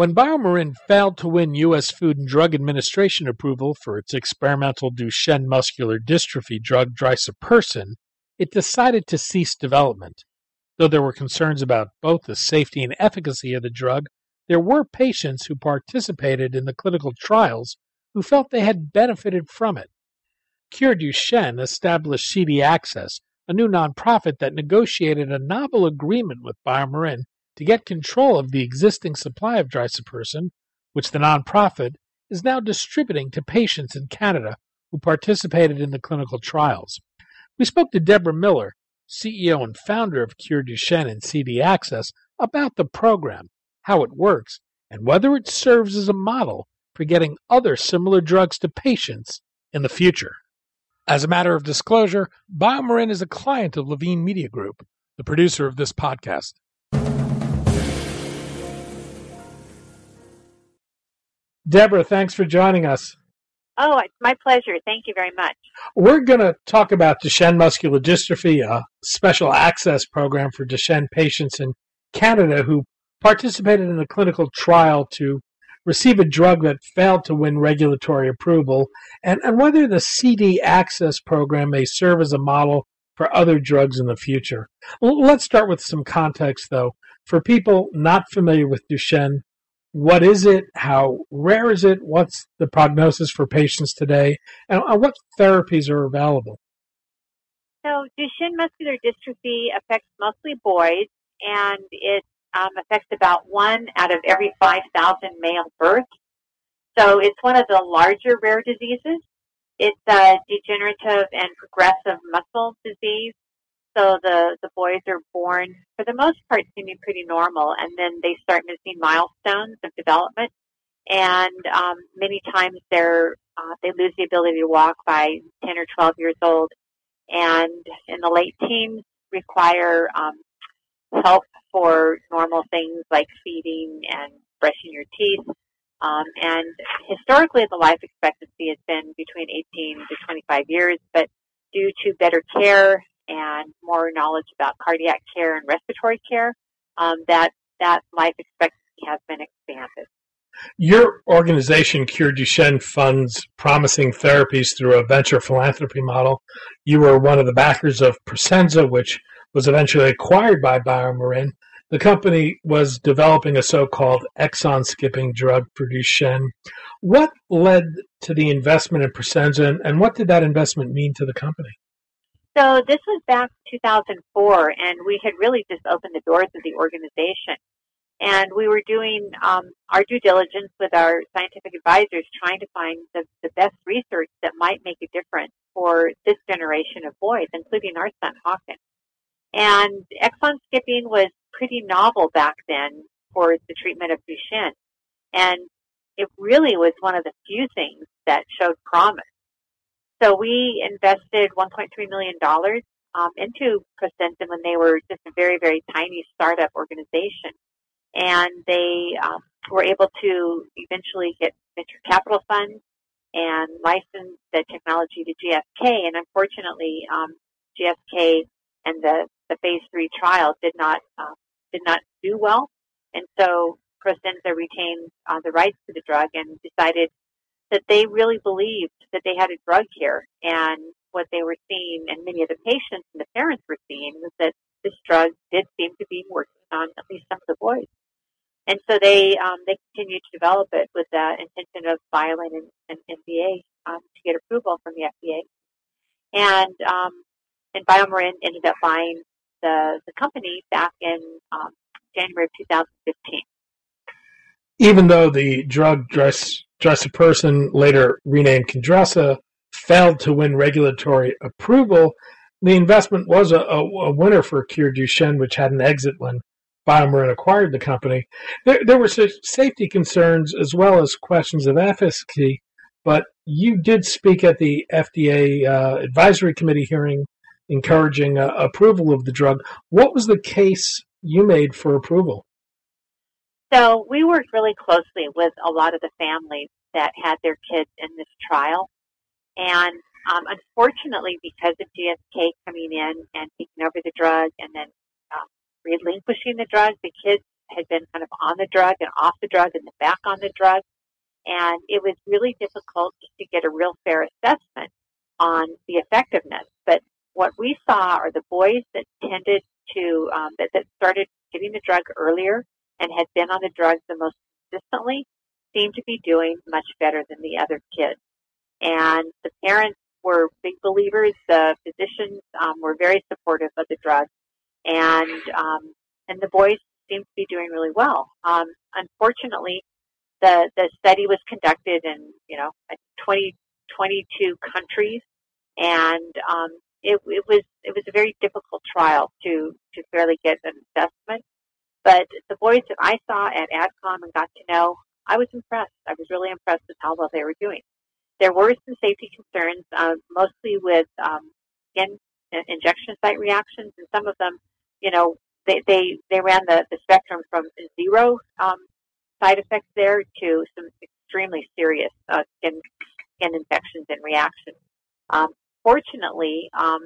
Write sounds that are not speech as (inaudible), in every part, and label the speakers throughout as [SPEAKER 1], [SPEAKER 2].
[SPEAKER 1] When BioMarin failed to win U.S. Food and Drug Administration approval for its experimental Duchenne muscular dystrophy drug drisapersen, it decided to cease development. Though there were concerns about both the safety and efficacy of the drug, there were patients who participated in the clinical trials who felt they had benefited from it. Cure Duchenne established CD Access, a new nonprofit that negotiated a novel agreement with BioMarin to get control of the existing supply of drisapersen, which the nonprofit is now distributing to patients in Canada who participated in the clinical trials. We spoke to Debra Miller, CEO and founder of Cure Duchenne and CD Access, about the program, how it works, and whether it serves as a model for getting other similar drugs to patients in the future. As a matter of disclosure, BioMarin is a client of Levine Media Group, the producer of this podcast. Debra, thanks for joining us.
[SPEAKER 2] Oh, it's my pleasure. Thank you very much.
[SPEAKER 1] We're going to talk about Duchenne muscular dystrophy, a special access program for Duchenne patients in Canada who participated in a clinical trial to receive a drug that failed to win regulatory approval, and, and whether the CD access program may serve as a model for other drugs in the future. Let's start with some context, though. For people not familiar with Duchenne, what is it? How rare is it? What's the prognosis for patients today? And what therapies are available?
[SPEAKER 2] So, Duchenne muscular dystrophy affects mostly boys, and it um, affects about one out of every 5,000 male births. So, it's one of the larger rare diseases. It's a degenerative and progressive muscle disease so the, the boys are born, for the most part, seeming pretty normal, and then they start missing milestones of development. And um, many times they're, uh, they lose the ability to walk by 10 or 12 years old. And in the late teens, require um, help for normal things like feeding and brushing your teeth. Um, and historically, the life expectancy has been between 18 to 25 years, but due to better care and more knowledge about cardiac care and respiratory care, um, that that life expectancy has been expanded.
[SPEAKER 1] Your organization, Cure Duchenne, funds promising therapies through a venture philanthropy model. You were one of the backers of Prosensa, which was eventually acquired by BioMarin. The company was developing a so called exon skipping drug for Duchenne. What led to the investment in Prosensa, and what did that investment mean to the company?
[SPEAKER 2] So this was back 2004, and we had really just opened the doors of the organization. And we were doing um, our due diligence with our scientific advisors, trying to find the, the best research that might make a difference for this generation of boys, including our son Hawkins. And exon skipping was pretty novel back then for the treatment of Duchenne. And it really was one of the few things that showed promise. So we invested $1.3 million um, into Prosensa when they were just a very, very tiny startup organization. And they um, were able to eventually get venture capital funds and license the technology to GSK. And unfortunately, um, GSK and the, the phase three trial did not uh, did not do well. And so Prosensa retained uh, the rights to the drug and decided that they really believed that they had a drug here. And what they were seeing, and many of the patients and the parents were seeing, was that this drug did seem to be working on at least some of the boys. And so they um, they continued to develop it with the intention of filing an, an NDA um, to get approval from the FDA. And um, and BioMarin ended up buying the the company back in um, January of 2015.
[SPEAKER 1] Even though the drug dress person later renamed Kyndrisa, failed to win regulatory approval, the investment was a, a, a winner for Cure Duchenne, which had an exit when BioMarin acquired the company. There, there were safety concerns as well as questions of efficacy, but you did speak at the FDA uh, advisory committee hearing encouraging uh, approval of the drug. What was the case you made for approval?
[SPEAKER 2] So we worked really closely with a lot of the families that had their kids in this trial. And um, unfortunately, because of GSK coming in and taking over the drug and then um, relinquishing the drug, the kids had been kind of on the drug and off the drug and then back on the drug. And it was really difficult to get a real fair assessment on the effectiveness. But what we saw are the boys that tended to, um, that, that started getting the drug earlier and had been on the drug the most consistently seemed to be doing much better than the other kids. And the parents were big believers. The physicians um, were very supportive of the drug, and um, and the boys seemed to be doing really well. Um, unfortunately, the the study was conducted in you know 20, 22 countries, and um, it, it was it was a very difficult trial to to fairly get an assessment. But the boys that I saw at AdCom and got to know, I was impressed. I was really impressed with how well they were doing. There were some safety concerns, uh, mostly with um, skin injection site reactions, and some of them, you know, they they, they ran the, the spectrum from zero um, side effects there to some extremely serious uh, skin skin infections and reactions. Um, fortunately, um,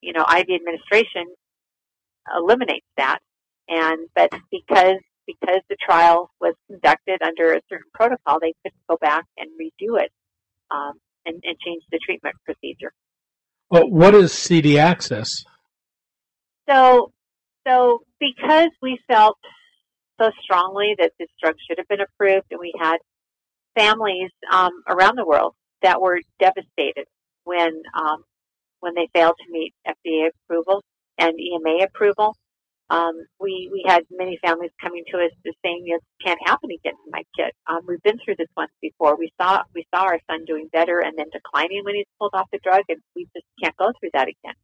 [SPEAKER 2] you know, IV administration eliminates that, and but because because the trial was conducted under a certain protocol, they couldn't go back and redo it um, and, and change the treatment procedure.
[SPEAKER 1] Well, what is CD access?
[SPEAKER 2] So, so because we felt so strongly that this drug should have been approved, and we had families um, around the world that were devastated when um, when they failed to meet FDA approval and EMA approval. Um, we we had many families coming to us just saying, "This can't happen again to my kid." Um, we've been through this once before. We saw we saw our son doing better and then declining when he's pulled off the drug, and we just can't go through that again.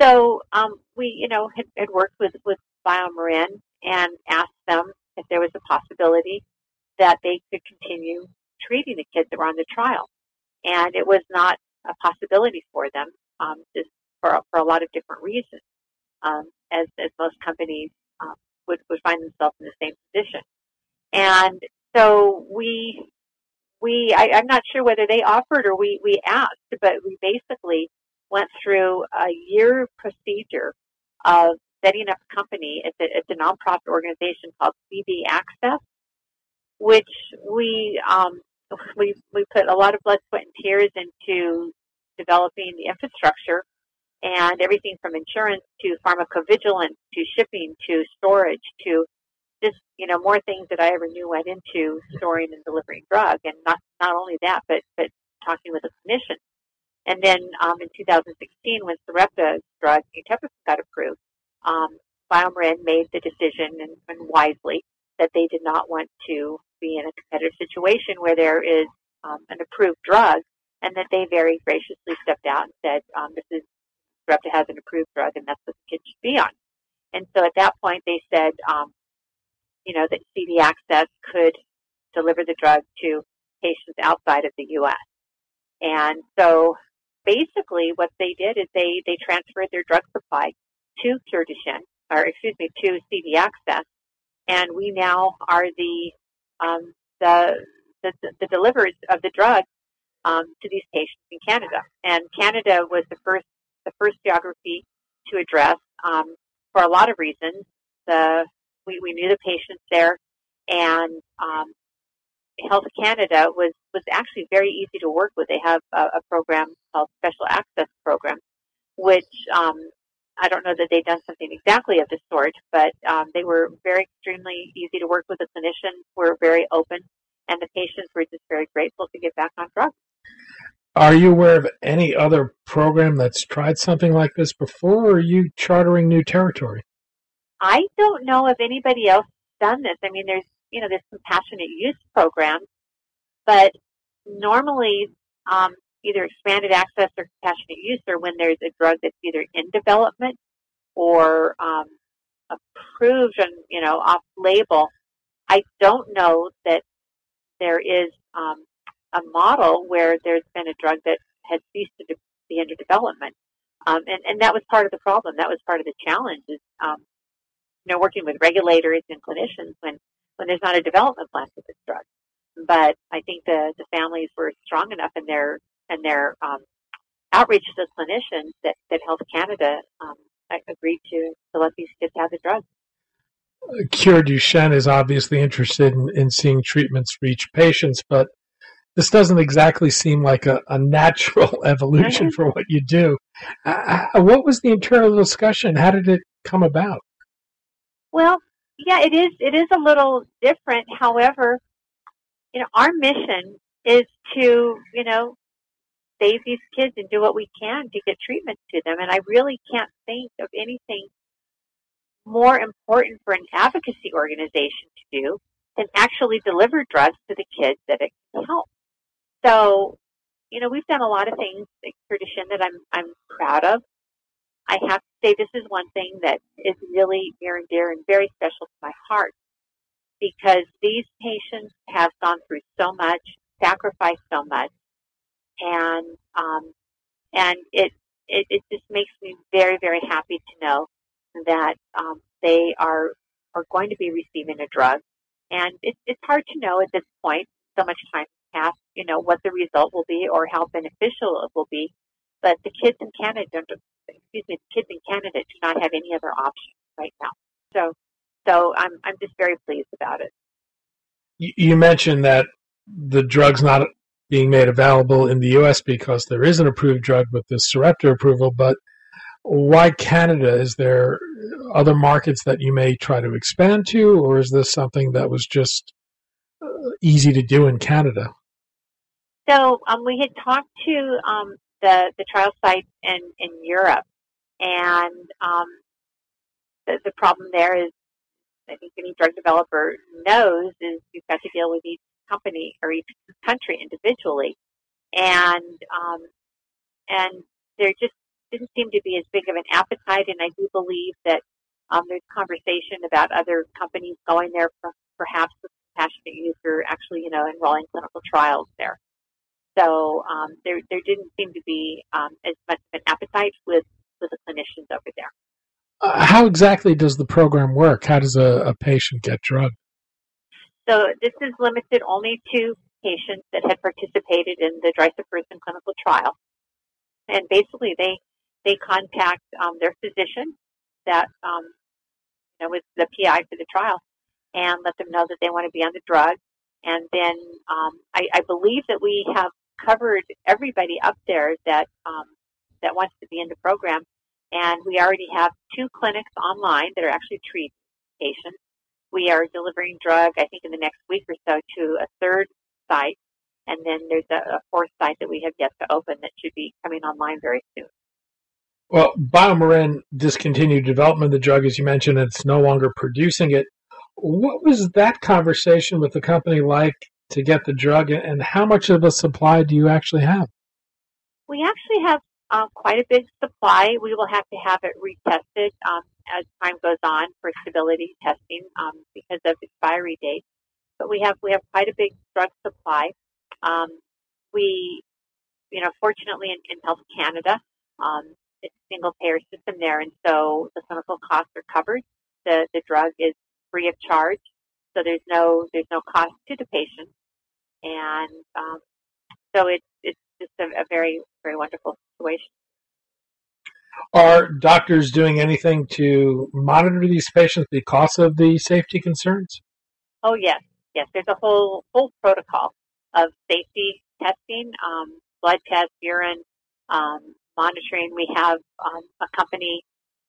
[SPEAKER 2] So um, we, you know, had, had worked with with BioMarin and asked them if there was a possibility that they could continue treating the kids that were on the trial, and it was not a possibility for them, um, just for for a lot of different reasons um, as, as most companies um, would, would find themselves in the same position. And so we, we I, I'm not sure whether they offered or we, we asked, but we basically went through a year procedure of setting up a company. It's a, it's a nonprofit organization called CD Access, which we um, we we put a lot of blood, sweat, and tears into developing the infrastructure and everything from insurance to pharmacovigilance to shipping to storage to just you know more things that I ever knew went into storing and delivering drug, and not not only that, but but talking with a clinician. And then um, in 2016, when Sarepta's drug Eteplirsen got approved, um, BioMarin made the decision, and, and wisely, that they did not want to be in a competitive situation where there is um, an approved drug, and that they very graciously stepped out and said, um, "This is Sarepta has an approved drug, and that's what the kid should be on. And so at that point, they said, um, you know, that CD Access could deliver the drug to patients outside of the U.S. And so basically what they did is they, they transferred their drug supply to Cure or excuse me, to CD Access, and we now are the, um, the, the, the deliverers of the drug um, to these patients in Canada. And Canada was the first the first geography to address um, for a lot of reasons. The we, we knew the patients there, and um, Health Canada was was actually very easy to work with. They have a, a program called Special Access Program, which um, I don't know that they've done something exactly of the sort, but um, they were very extremely easy to work with. The clinicians were very open, and the patients were just very grateful to get back on drugs.
[SPEAKER 1] Are you aware of any other program that's tried something like this before, or are you chartering new territory?
[SPEAKER 2] I don't know if anybody else has done this. I mean, there's you know there's compassionate use programs, but normally um, either expanded access or compassionate use or when there's a drug that's either in development or um, approved and you know off label. I don't know that there is um, a model where there's been a drug that had ceased to be under development, um, and and that was part of the problem. That was part of the challenge. Is um, you know working with regulators and clinicians when when there's not a development plan for this drug. But I think the the families were strong enough in their and their um, outreach to clinicians that, that Health Canada um, agreed to, to let these kids have the drug.
[SPEAKER 1] Cure Duchenne is obviously interested in, in seeing treatments reach patients, but this doesn't exactly seem like a, a natural (laughs) evolution for what you do. Uh, uh, what was the internal discussion? How did it come about?
[SPEAKER 2] Well, yeah, it is. It is a little different. However, you know, our mission is to, you know, save these kids and do what we can to get treatment to them. And I really can't think of anything more important for an advocacy organization to do than actually deliver drugs to the kids that it can help. So, you know, we've done a lot of things at Cure Duchenne that I'm I'm proud of. I have to say this is one thing that is really near and dear and very special to my heart because these patients have gone through so much, sacrificed so much, and um, and it, it it just makes me very very happy to know that um, they are are going to be receiving a drug, and it, it's hard to know at this point. So much time has passed, you know, what the result will be or how beneficial it will be. But the kids in Canada, excuse me, the kids in Canada do not have any other option right now. So, so I'm I'm just very pleased about it.
[SPEAKER 1] You mentioned that the drug's not being made available in the U.S. because there is an approved drug with this Sarepta approval, but why Canada? Is there other markets that you may try to expand to, or is this something that was just easy to do in Canada?
[SPEAKER 2] So um, we had talked to um, the the trial sites in in Europe, and um, the, the problem there is, I think any drug developer knows, is you've got to deal with each company or each country individually, and um, and there just didn't seem to be as big of an appetite. And I do believe that um, there's conversation about other companies going there, perhaps with compassionate use or actually, you know, enrolling clinical trials there. So um, there there didn't seem to be um, as much of an appetite with with the clinicians over there.
[SPEAKER 1] Uh, how exactly does the program work? How does a, a patient get drugged?
[SPEAKER 2] So this is limited only to patients that had participated in the drisapersen clinical trial. And basically they, they contact um, their physician that um, you know, was the PI for the trial and let them know that they want to be on the drug. And then um, I, I believe that we have covered everybody up there that um, that wants to be in the program. And we already have two clinics online that are actually treating patients. We are delivering drug, I think, in the next week or so to a third site. And then there's a, a fourth site that we have yet to open that should be coming online very soon.
[SPEAKER 1] Well, BioMarin discontinued development of the drug, as you mentioned, it's no longer producing it. What was that conversation with the company like to get the drug, and how much of a supply do you actually have?
[SPEAKER 2] We actually have uh, quite a big supply. We will have to have it retested um, as time goes on for stability testing um, because of expiry dates. But we have we have quite a big drug supply. Um, we, you know, fortunately in, in Health Canada, um, it's a single payer system there, and so the clinical costs are covered. The the drug is free of charge, so there's no there's no cost to the patient, and um, so it's it's just a, a very very wonderful situation.
[SPEAKER 1] Are doctors doing anything to monitor these patients because of the safety concerns?
[SPEAKER 2] Oh yes, yes. There's a whole whole protocol of safety testing, um, blood tests, urine um, monitoring. We have um, a company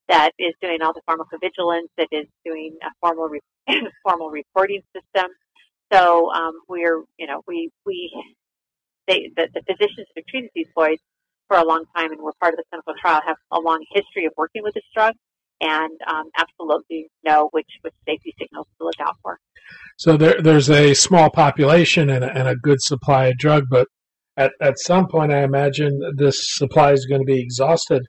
[SPEAKER 2] that is doing all the pharmacovigilance, that is doing a formal re- (coughs) formal reporting system. So um, we're, you know, we we they, the, the physicians have treated these boys for a long time and were part of the clinical trial have a long history of working with this drug and um, absolutely know which which safety signals to look out for.
[SPEAKER 1] So there, there's a small population and a, and a good supply of drug, but at, at some point, I imagine this supply is going to be exhausted.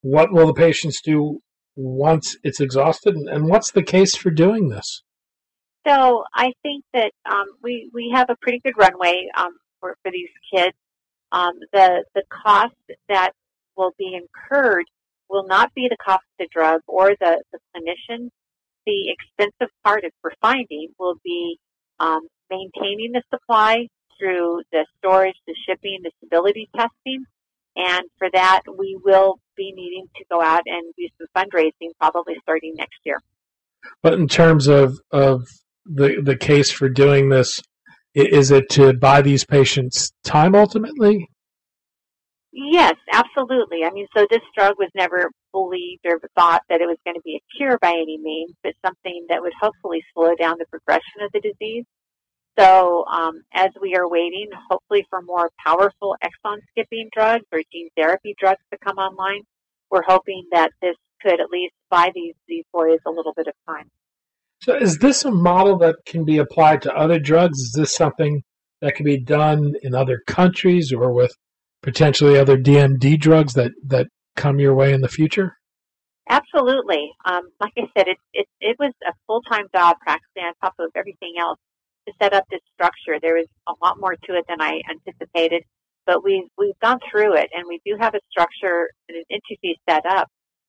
[SPEAKER 1] What will the patients do once it's exhausted, and what's the case for doing this?
[SPEAKER 2] So I think that um, we we have a pretty good runway um, for for these kids. Um, the the cost that will be incurred will not be the cost of the drug or the, the clinician. The expensive part of for finding will be um, maintaining the supply through the storage, the shipping, the stability testing. And for that, we will be needing to go out and do some fundraising probably starting next year.
[SPEAKER 1] But in terms of, of the, the case for doing this, is it to buy these patients time ultimately?
[SPEAKER 2] Yes, absolutely. I mean, so this drug was never believed or thought that it was going to be a cure by any means, but something that would hopefully slow down the progression of the disease. So um, as we are waiting, hopefully for more powerful exon skipping drugs or gene therapy drugs to come online, we're hoping that this could at least buy these these boys a little bit of time.
[SPEAKER 1] So is this a model that can be applied to other drugs? Is this something that can be done in other countries or with potentially other DMD drugs that, that come your way in the future?
[SPEAKER 2] Absolutely. Um, like I said, it, it, it was a full time job practically on top of everything else to set up this structure. There was a lot more to it than I anticipated, but we've, we've gone through it and we do have a structure and an entity set up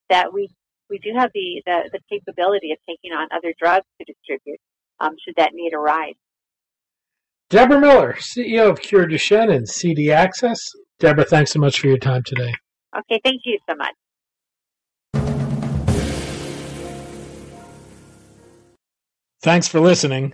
[SPEAKER 2] that we, we do have the, the, the capability of taking on other drugs to distribute um, should that need arise.
[SPEAKER 1] Debra Miller, CEO of Cure Duchenne and CD Access. Debra, thanks so much for your time today.
[SPEAKER 2] Okay, thank you so much.
[SPEAKER 1] Thanks for listening.